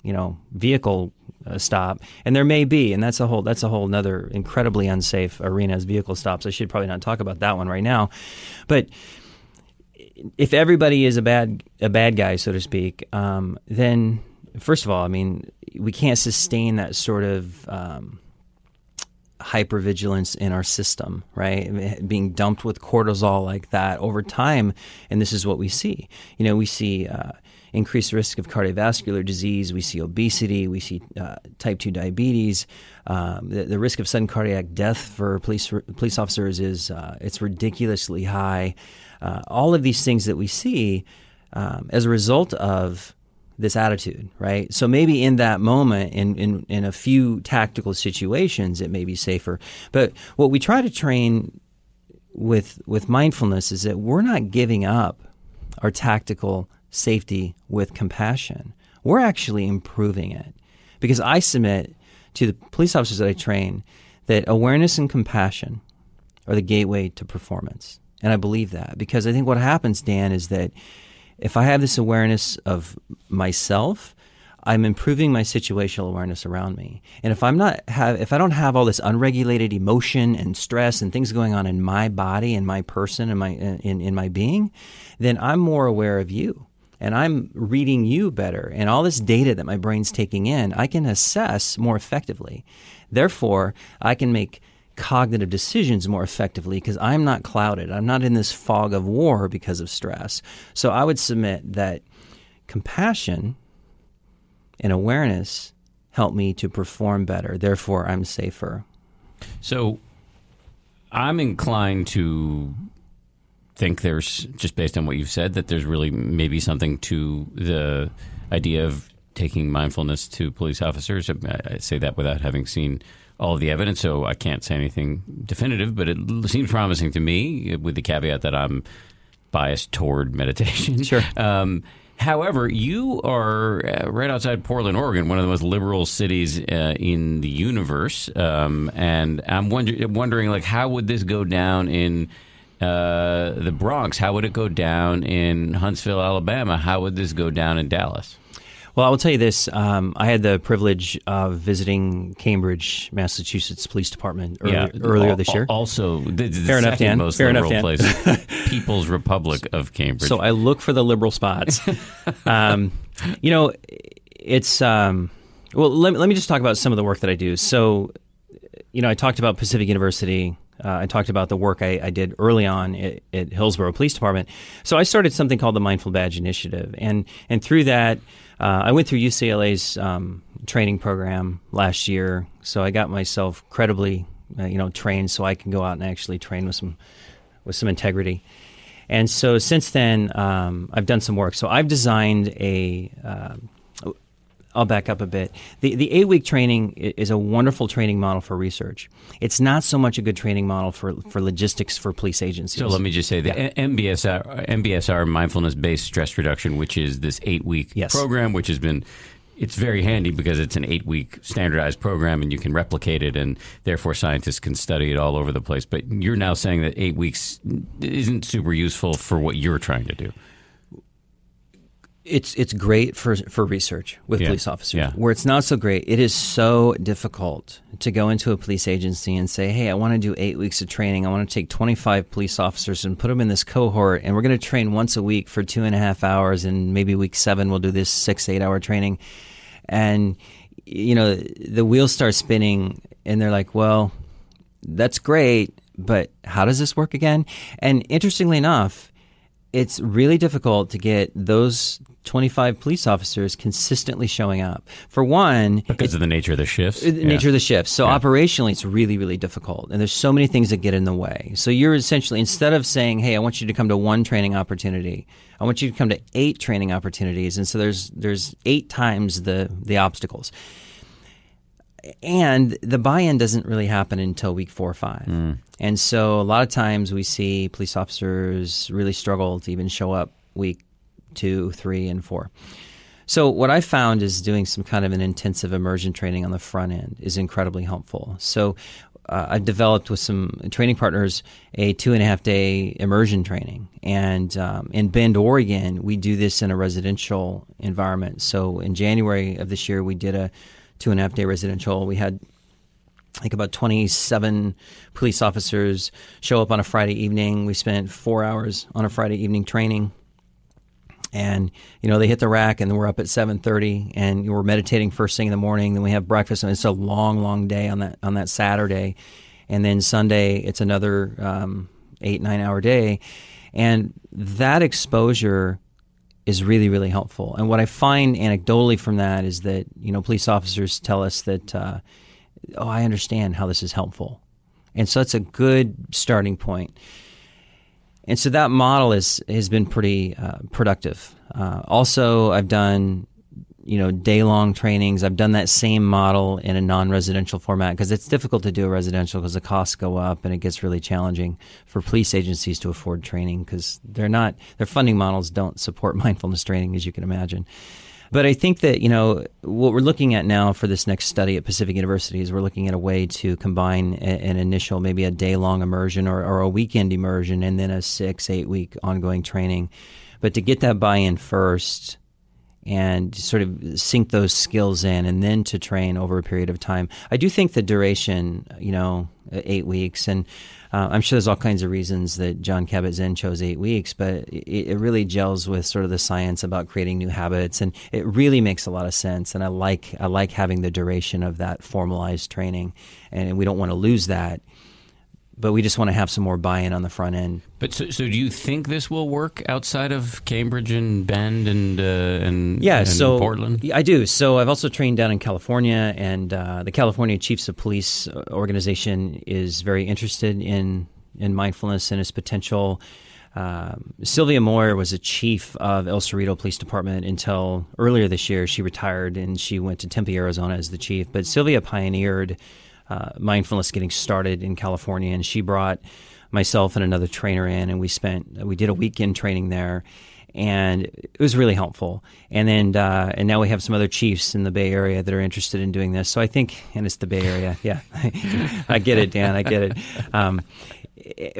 you know vehicle uh, stop, and there may be, and that's a whole that's a whole another incredibly unsafe arena as vehicle stops. I should probably not talk about that one right now, but if everybody is a bad a bad guy, so to speak, um, then first of all, I mean, we can't sustain that sort of um, hypervigilance in our system, right? Being dumped with cortisol like that over time, and this is what we see. You know, we see. Uh, increased risk of cardiovascular disease. We see obesity. We see uh, type 2 diabetes. Um, the, the, risk of sudden cardiac death for police police officers is uh, it's ridiculously high. Uh, all of these things that we see um, as a result of this attitude, right? So maybe in that moment, in, in, in a few tactical situations, it may be safer. But what we try to train with with mindfulness is that we're not giving up our tactical safety with compassion. We're actually improving it because I submit to the police officers that I train that awareness and compassion are the gateway to performance. And I believe that because I think what happens, Dan, is that if I have this awareness of myself, I'm improving my situational awareness around me. And if I'm not have if I don't have all this unregulated emotion and stress and things going on in my body and my person and my in, in my being, then I'm more aware of you and I'm reading you better, and all this data that my brain's taking in, I can assess more effectively. Therefore, I can make cognitive decisions more effectively because I'm not clouded. I'm not in this fog of war because of stress. So I would submit that compassion and awareness help me to perform better. Therefore, I'm safer. So I'm inclined to think there's just based on what you've said that there's really maybe something to the idea of taking mindfulness to police officers. I say that without having seen all of the evidence, so I can't say anything definitive, but it seems promising to me, with the caveat that I'm biased toward meditation. Sure. Um, however, you are uh, right outside Portland, Oregon, one of the most liberal cities uh, in the universe, um, and I'm wonder- wondering, like, how would this go down in uh, the Bronx? How would it go down in Huntsville, Alabama? How would this go down in Dallas? Well, I will tell you this. Um, I had the privilege of visiting Cambridge, Massachusetts Police Department earlier, earlier this year. Also, the, the Fair enough, Dan. most Fair enough, liberal Dan. place, People's Republic of Cambridge. So I look for the liberal spots. um, you know, it's um, well. Let, let me just talk about some of the work that I do. So, you know, I talked about Pacific University. Uh, I talked about the work I, I did early on at, at, Hillsboro Police Department. So I started something called the Mindful Badge Initiative, and and through that, uh, I went through UCLA's um, training program last year. So I got myself credibly, uh, you know, trained, so I can go out and actually train with some with some integrity. And so since then, um, I've done some work. So I've designed a. I'll back up a bit. The the eight week training is a wonderful training model for research. It's not so much a good training model for, for logistics for police agencies. So let me just say the Yeah. MBSR, MBSR mindfulness based stress reduction, which is this eight week Yes. program, which has been it's very handy because it's an eight week standardized program and you can replicate it and therefore scientists can study it all over the place. But you're now saying that eight weeks isn't super useful for what you're trying to do. It's it's great for for research with Yeah. police officers. Yeah. Where it's not so great, it is so difficult to go into a police agency and say, "Hey, I want to do eight weeks of training. I want to take twenty five police officers and put them in this cohort, and we're going to train once a week for two and a half hours, and maybe week seven we'll do this six eight hour training." And you know, the wheels start spinning, and they're like, "Well, that's great, but how does this work again?" And interestingly enough, it's really difficult to get those 25 police officers consistently showing up. For one, Because of the nature of the shifts. the Yeah. nature of the shift. So operationally, it's really, really difficult, and there's so many things that get in the way. So you're essentially instead of saying, "Hey, I want you to come to one training opportunity," I want you to come to eight training opportunities, and so there's there's eight times the the obstacles. And the buy-in doesn't really happen until week four or five, hmm. and so a lot of times we see police officers really struggle to even show up week two, three, and four. So what I found is doing some kind of an intensive immersion training on the front end is incredibly helpful. So uh, I've developed with some training partners a two and a half day immersion training, and um, in Bend, Oregon, we do this in a residential environment. So in January of this year, we did a two and a half day residential. We had think about 27 police officers show up on a Friday evening. We spent four hours on a Friday evening training and you know they hit the rack and we're up at 7.30 and we're meditating first thing in the morning. Then we have breakfast and it's a long long day on that on that saturday. And then sunday it's another um, eight nine hour day. And that exposure is really really helpful. And what i find anecdotally from that is that you know police officers tell us that uh, oh i understand how this is helpful. And so it's a good starting point and so that model is has been pretty uh, productive. Uh, also, I've done you know day long trainings. I've done that same model in a non residential format because it's difficult to do a residential because the costs go up and it gets really challenging for police agencies to afford training because they're not their funding models don't support mindfulness training as you can imagine. But I think that you know what we're looking at now for this next study at Pacific University is we're looking at a way to combine a, an initial, maybe a day long immersion or, or a weekend immersion, and then a six eight week ongoing training. But to get that buy in first, and sort of sink those skills in and then to train over a period of time. I do think the duration, you know, eight weeks, and uh, I'm sure there's all kinds of reasons that Jon Kabat-Zinn chose eight weeks, but it, it, really gels with sort of the science about creating new habits, and it really makes a lot of sense. And I like I like having the duration of that formalized training, and we don't want to lose that but we just want to have some more buy-in on the front end. But so, so do you think this will work outside of Cambridge and Bend and uh, and yeah, and so Portland? I do. So I've also trained down in California, and uh, the California Chiefs of Police organization is very interested in in mindfulness and its potential. Um, Sylvia Moir was a chief of El Cerrito Police Department until earlier this year. She retired and she went to Tempe, Arizona as the chief. But Sylvia pioneered uh, mindfulness getting started in California, and she brought myself and another trainer in, and we spent we did a weekend training there, and it was really helpful. And then uh, and now we have some other chiefs in the Bay Area that are interested in doing this. So I think, and it's the Bay Area, yeah, I get it, Dan, I get it. Um,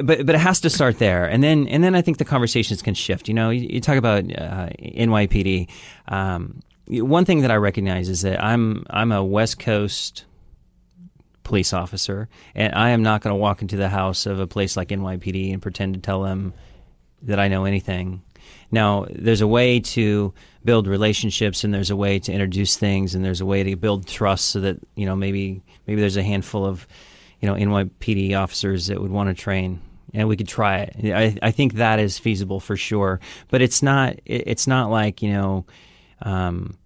but but it has to start there, and then and then I think the conversations can shift. You know, you, you talk about uh, NYPD. Um, one thing that I recognize is that I'm I'm a West Coast police officer, and I am not going to walk into the house of a place like NYPD and pretend to tell them that I know anything. Now, there's a way to build relationships, and there's a way to introduce things, and there's a way to build trust, so that you know maybe maybe there's a handful of you know NYPD officers that would want to train and we could try it. I, I think that is feasible for sure, but it's not. It's not like you know, um,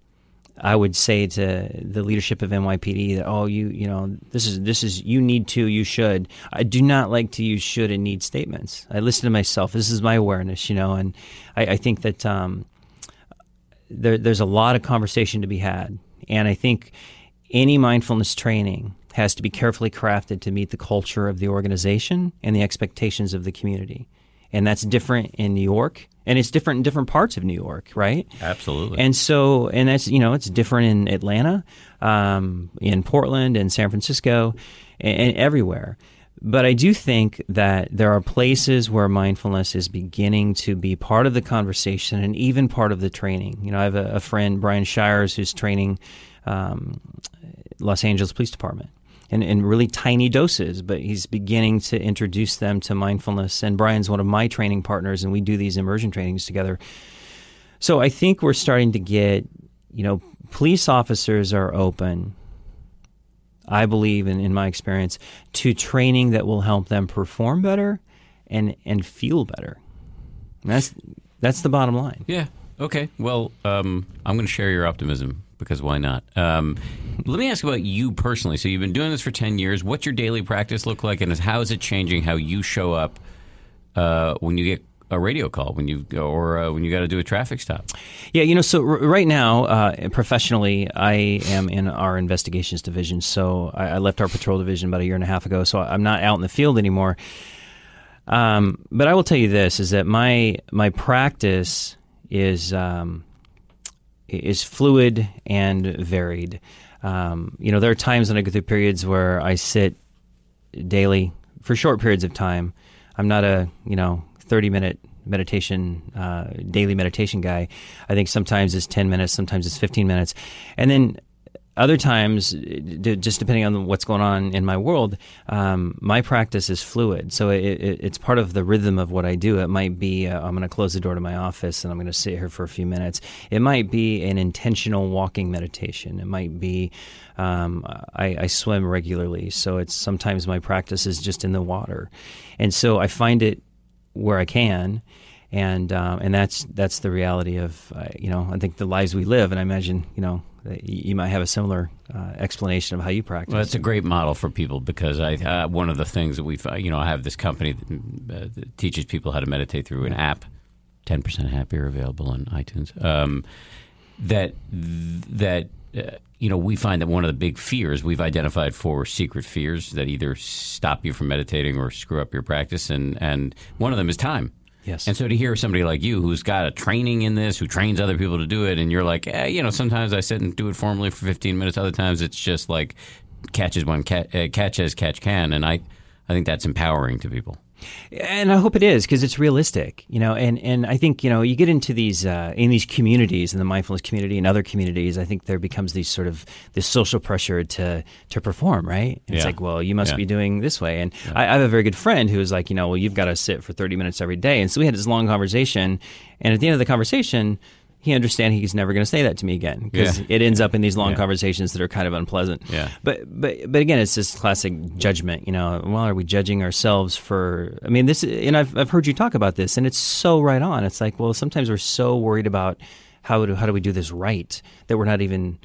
I would say to the leadership of NYPD that oh you you know this is this is you need to you should. I do not like to use should and need statements. I listen to myself. This is my awareness you know and I, I think that um, there, there's a lot of conversation to be had. And I think any mindfulness training has to be carefully crafted to meet the culture of the organization and the expectations of the community and that's different in New York and it's different in different parts of New York, right? Absolutely. And so, and that's you know, it's different in Atlanta, um, in Portland, in San Francisco, and, and, everywhere. But I do think that there are places where mindfulness is beginning to be part of the conversation and even part of the training. You know, I have a, a friend, Brian Shires, who's training um, Los Angeles Police Department in, in really tiny doses, but he's beginning to introduce them to mindfulness. And Brian's one of my training partners, and we do these immersion trainings together. So I think we're starting to get, you know, police officers are open. I believe, in, in my experience, to training that will help them perform better and and feel better. And that's that's the bottom line. Yeah. Okay. Well, um, I'm going to share your optimism because why not? Um, let me ask about you personally. So you've been doing this for ten years. What's your daily practice look like, and how is it changing how you show up uh, when you get a radio call when you or uh, when you got to do a traffic stop? Yeah, you know, so r- right now, uh, professionally, I am in our investigations division. So I-, I, left our patrol division about a year and a half ago. So I'm not out in the field anymore. Um, but I will tell you this: is that my my practice is um, is fluid and varied. Um, you know, there are times when I go through periods where I sit daily for short periods of time. I'm not a you know 30 minute meditation uh, daily meditation guy. I think sometimes it's 10 minutes, sometimes it's 15 minutes, and then other times, just depending on what's going on in my world, um, my practice is fluid. So it, it, it's part of the rhythm of what I do. It might be uh, I'm going to close the door to my office and I'm going to sit here for a few minutes. It might be an intentional walking meditation. It might be um, I, I swim regularly, so it's sometimes my practice is just in the water, and so I find it where I can and um, and that's that's the reality of uh, you know I think the lives we live, and I imagine you know you might have a similar uh, explanation of how you practice. Well, it's a great model for people because I uh, one of the things that we you know I have this company that, uh, that teaches people how to meditate through an app, ten percent happier, available on iTunes. Um, that that uh, you know, we find that one of the big fears we've identified four secret fears that either stop you from meditating or screw up your practice, and and one of them is time. Yes. And so to hear somebody like you who's got a training in this, who trains other people to do it, and you're like, eh, you know, sometimes I sit and do it formally for 15 minutes. Other times it's just like catches one, catch, uh, catch as catch can. And I, I think that's empowering to people. And I hope it is because it's realistic, you know. And and I think you know you get into these uh, in these communities in the mindfulness community and other communities. I think there becomes these sort of this social pressure to to perform, right? And It's like, well, you must Yeah. be doing this way. And I, I have a very good friend who was like, you know, well, you've got to sit for thirty minutes every day. And so we had this long conversation, and at the end of the conversation. He understand he's never going to say that to me again because Yeah. it ends up in these long Yeah. conversations that are kind of unpleasant. Yeah. But but but again, it's this classic judgment. You know, well, are we judging ourselves for? I mean, this and I've I've heard you talk about this, and it's so right on. It's like, well, sometimes we're so worried about how do how do we do this right that we're not even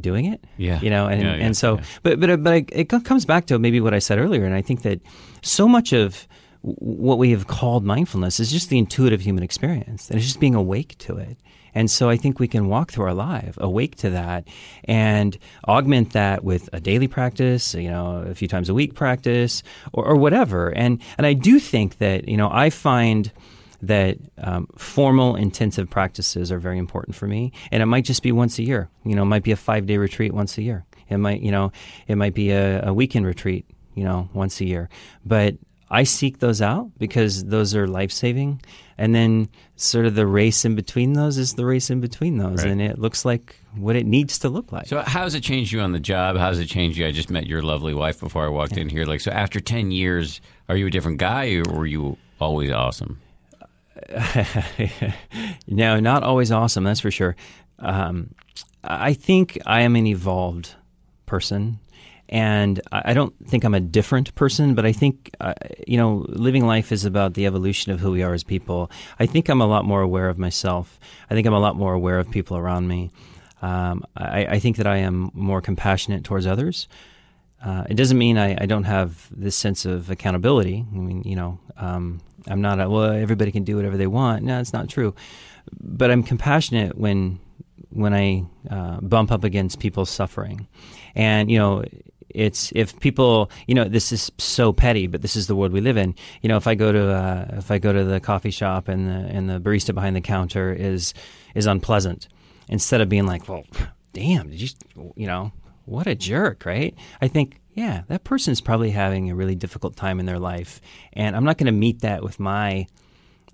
doing it. Yeah. You know, and Yeah, and so, but but but it comes back to maybe what I said earlier, and I think that so much of what we have called mindfulness is just the intuitive human experience, and it's just being awake to it. And so I think we can walk through our life awake to that and augment that with a daily practice, you know, a few times a week practice or, or whatever. And and I do think that, you know, I find that um, formal intensive practices are very important for me. And it might just be once a year. You know it might be a five day retreat once a year. It might you know it might be a, a weekend retreat you know once a year. But i seek those out because those are life-saving and then sort of the race in between those is the race in between those Right. and it looks like what it needs to look like So how has it changed you on the job? How has it changed you? I just met your lovely wife before I walked in here. Like, so after ten years, are you a different guy, or were you always awesome? no, not always awesome. That's for sure. Um, I think I am an evolved person, and I don't think I'm a different person. But I think uh, you know, living life is about the evolution of who we are as people. I think I'm a lot more aware of myself. I think I'm a lot more aware of people around me. Um, I, I think that I am more compassionate towards others. Uh, it doesn't mean I, I don't have this sense of accountability. I mean, you know, um, I'm not a, well. Everybody can do whatever they want. No, it's not true. But I'm compassionate when when I uh, bump up against people's suffering, and you know, it's if people, you know, this is so petty, but this is the world we live in. You know, if I go to uh, if I go to the coffee shop and the and the barista behind the counter is is unpleasant, instead of being like, well, damn, did you, you know, what a jerk, right? I think, yeah, that person's probably having a really difficult time in their life, and I'm not going to meet that with my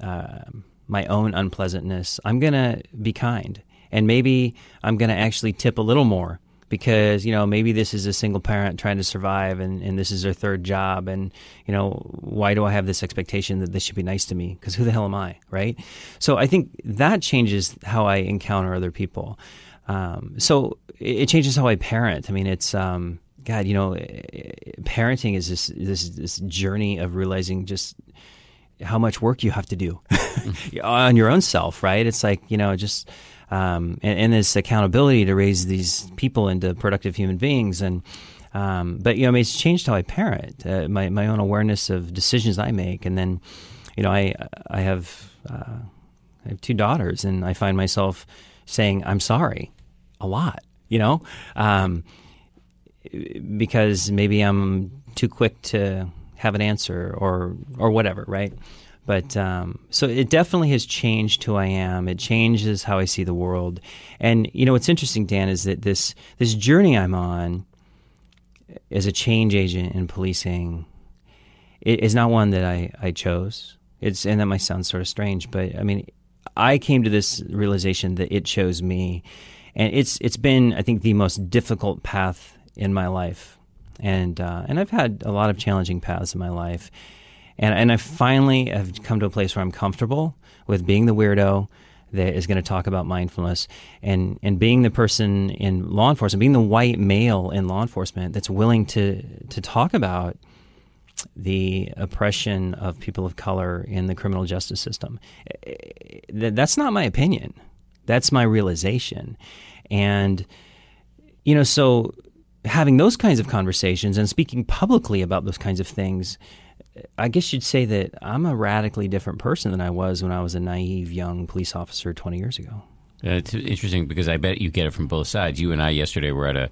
uh, my own unpleasantness. I'm going to be kind, and maybe I'm going to actually tip a little more because you know maybe this is a single parent trying to survive, and, and this is their third job, and you know why do I have this expectation that this should be nice to me? Because who the hell am I, right? So I think that changes how I encounter other people. Um, so it, it changes how I parent. I mean, it's um, God, you know, eh, parenting is this this this journey of realizing just how much work you have to do on your own self, right? It's like you know, just um, and, and this accountability to raise these people into productive human beings, and um, but you know, I mean, it's changed how I parent, uh, my my own awareness of decisions I make, and then you know, I I have uh, I have two daughters, and I find myself saying I'm sorry a lot, you know. Um, because maybe I'm too quick to have an answer or or whatever, right? But um, so it definitely has changed who I am. It changes how I see the world. And you know what's interesting, Dan, is that this this journey I'm on as a change agent in policing is not one that I, I chose. It's and that might sound sort of strange, but I mean, I came to this realization that it chose me, and it's it's been I think the most difficult path in my life, and uh, and I've had a lot of challenging paths in my life, and and I finally have come to a place where I'm comfortable with being the weirdo that is going to talk about mindfulness and and being the person in law enforcement, being the white male in law enforcement that's willing to to talk about the oppression of people of color in the criminal justice system. Eh, eh, that's not my opinion. That's my realization. And, you know, so having those kinds of conversations and speaking publicly about those kinds of things, I guess you'd say that I'm a radically different person than I was when I was a naive young police officer 20 years ago. Uh, it's interesting because I bet you get it from both sides. You and I yesterday were at a,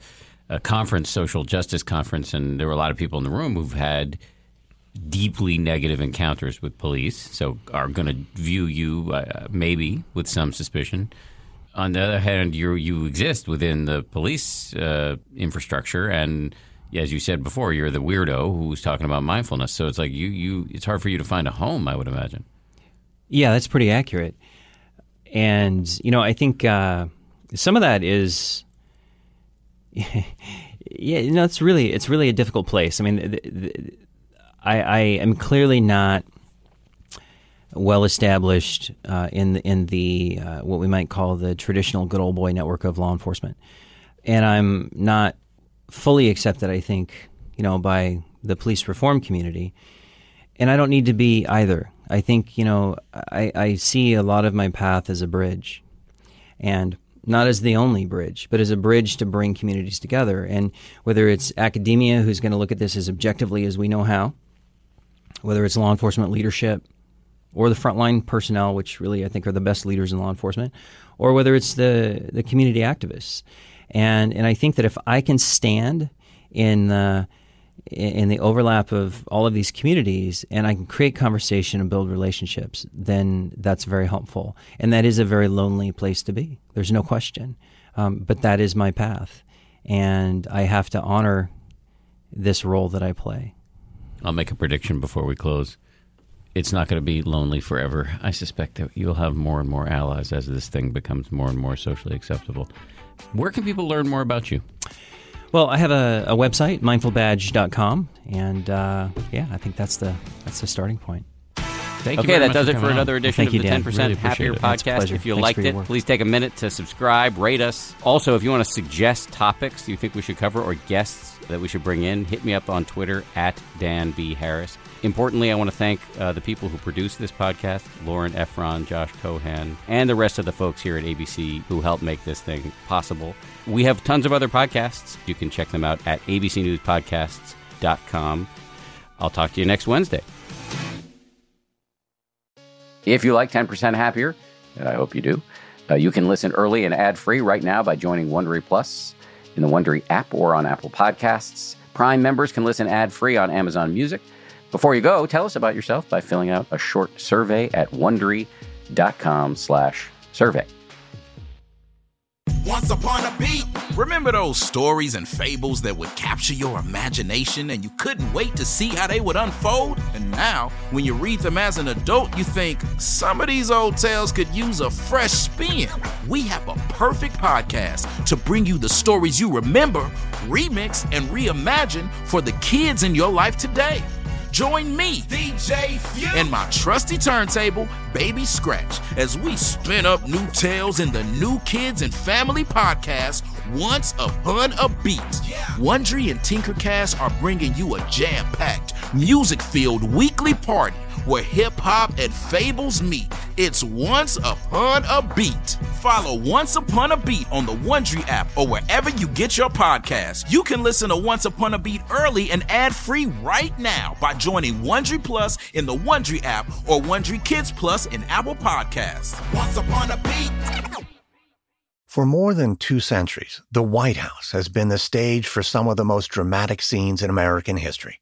a conference, social justice conference, and there were a lot of people in the room who've had deeply negative encounters with police, so are going to view you uh, maybe with some suspicion. On the other hand, you you exist within the police uh, infrastructure, and as you said before, you're the weirdo who's talking about mindfulness. So it's like you, you, it's hard for you to find a home. I would imagine. Yeah, that's pretty accurate. And you know, I think uh, some of that is, yeah, you know, it's really it's really a difficult place. I mean, the, the, I, I am clearly not well established uh, in the, in the uh, what we might call the traditional good old boy network of law enforcement, and I'm not fully accepted. I think you know by the police reform community, and I don't need to be either. I think you know I, I see a lot of my path as a bridge, and not as the only bridge, but as a bridge to bring communities together. And whether it's academia who's going to look at this as objectively as we know how, whether it's law enforcement leadership or the frontline personnel, which really I think are the best leaders in law enforcement, or whether it's the the community activists. And and I think that if I can stand in the in the overlap of all of these communities and I can create conversation and build relationships, then that's very helpful. And that is a very lonely place to be. There's no question. Um, but that is my path. And I have to honor this role that I play. I'll make a prediction before we close. It's not going to be lonely forever. I suspect that you'll have more and more allies as this thing becomes more and more socially acceptable. Where can people learn more about you? Well, I have a, a website, mindfulbadge.com, and uh, yeah, I think that's the that's the starting point. Thank you okay, that does for it for on. another edition Thank of you, the Dan. 10% Really Happier it. Podcast. If you Thanks liked it, work. please take a minute to subscribe, rate us. Also, if you want to suggest topics you think we should cover or guests that we should bring in, hit me up on Twitter at Dan B. Harris. Importantly, I want to thank uh, the people who produce this podcast Lauren Efron, Josh Cohan, and the rest of the folks here at ABC who helped make this thing possible. We have tons of other podcasts. You can check them out at abcnewspodcasts.com. I'll talk to you next Wednesday. If you like 10% Happier, and I hope you do, uh, you can listen early and ad free right now by joining Wondery Plus in the Wondery app or on Apple Podcasts. Prime members can listen ad free on Amazon Music. Before you go, tell us about yourself by filling out a short survey at wondery.com slash survey. Once upon a beat. Remember those stories and fables that would capture your imagination and you couldn't wait to see how they would unfold? And now, when you read them as an adult, you think some of these old tales could use a fresh spin. We have a perfect podcast to bring you the stories you remember, remix, and reimagine for the kids in your life today. Join me, DJ Few, and my trusty turntable, Baby Scratch, as we spin up new tales in the New Kids and Family podcast, Once Upon a Beat. Wondery and Tinkercast are bringing you a jam packed, music filled weekly party where hip hop and fables meet. It's Once Upon a Beat. Follow Once Upon a Beat on the Wondery app or wherever you get your podcasts. You can listen to Once Upon a Beat early and ad free right now by joining Wondery Plus in the Wondery app or Wondery Kids Plus in Apple Podcasts. Once Upon a Beat. For more than two centuries, the White House has been the stage for some of the most dramatic scenes in American history.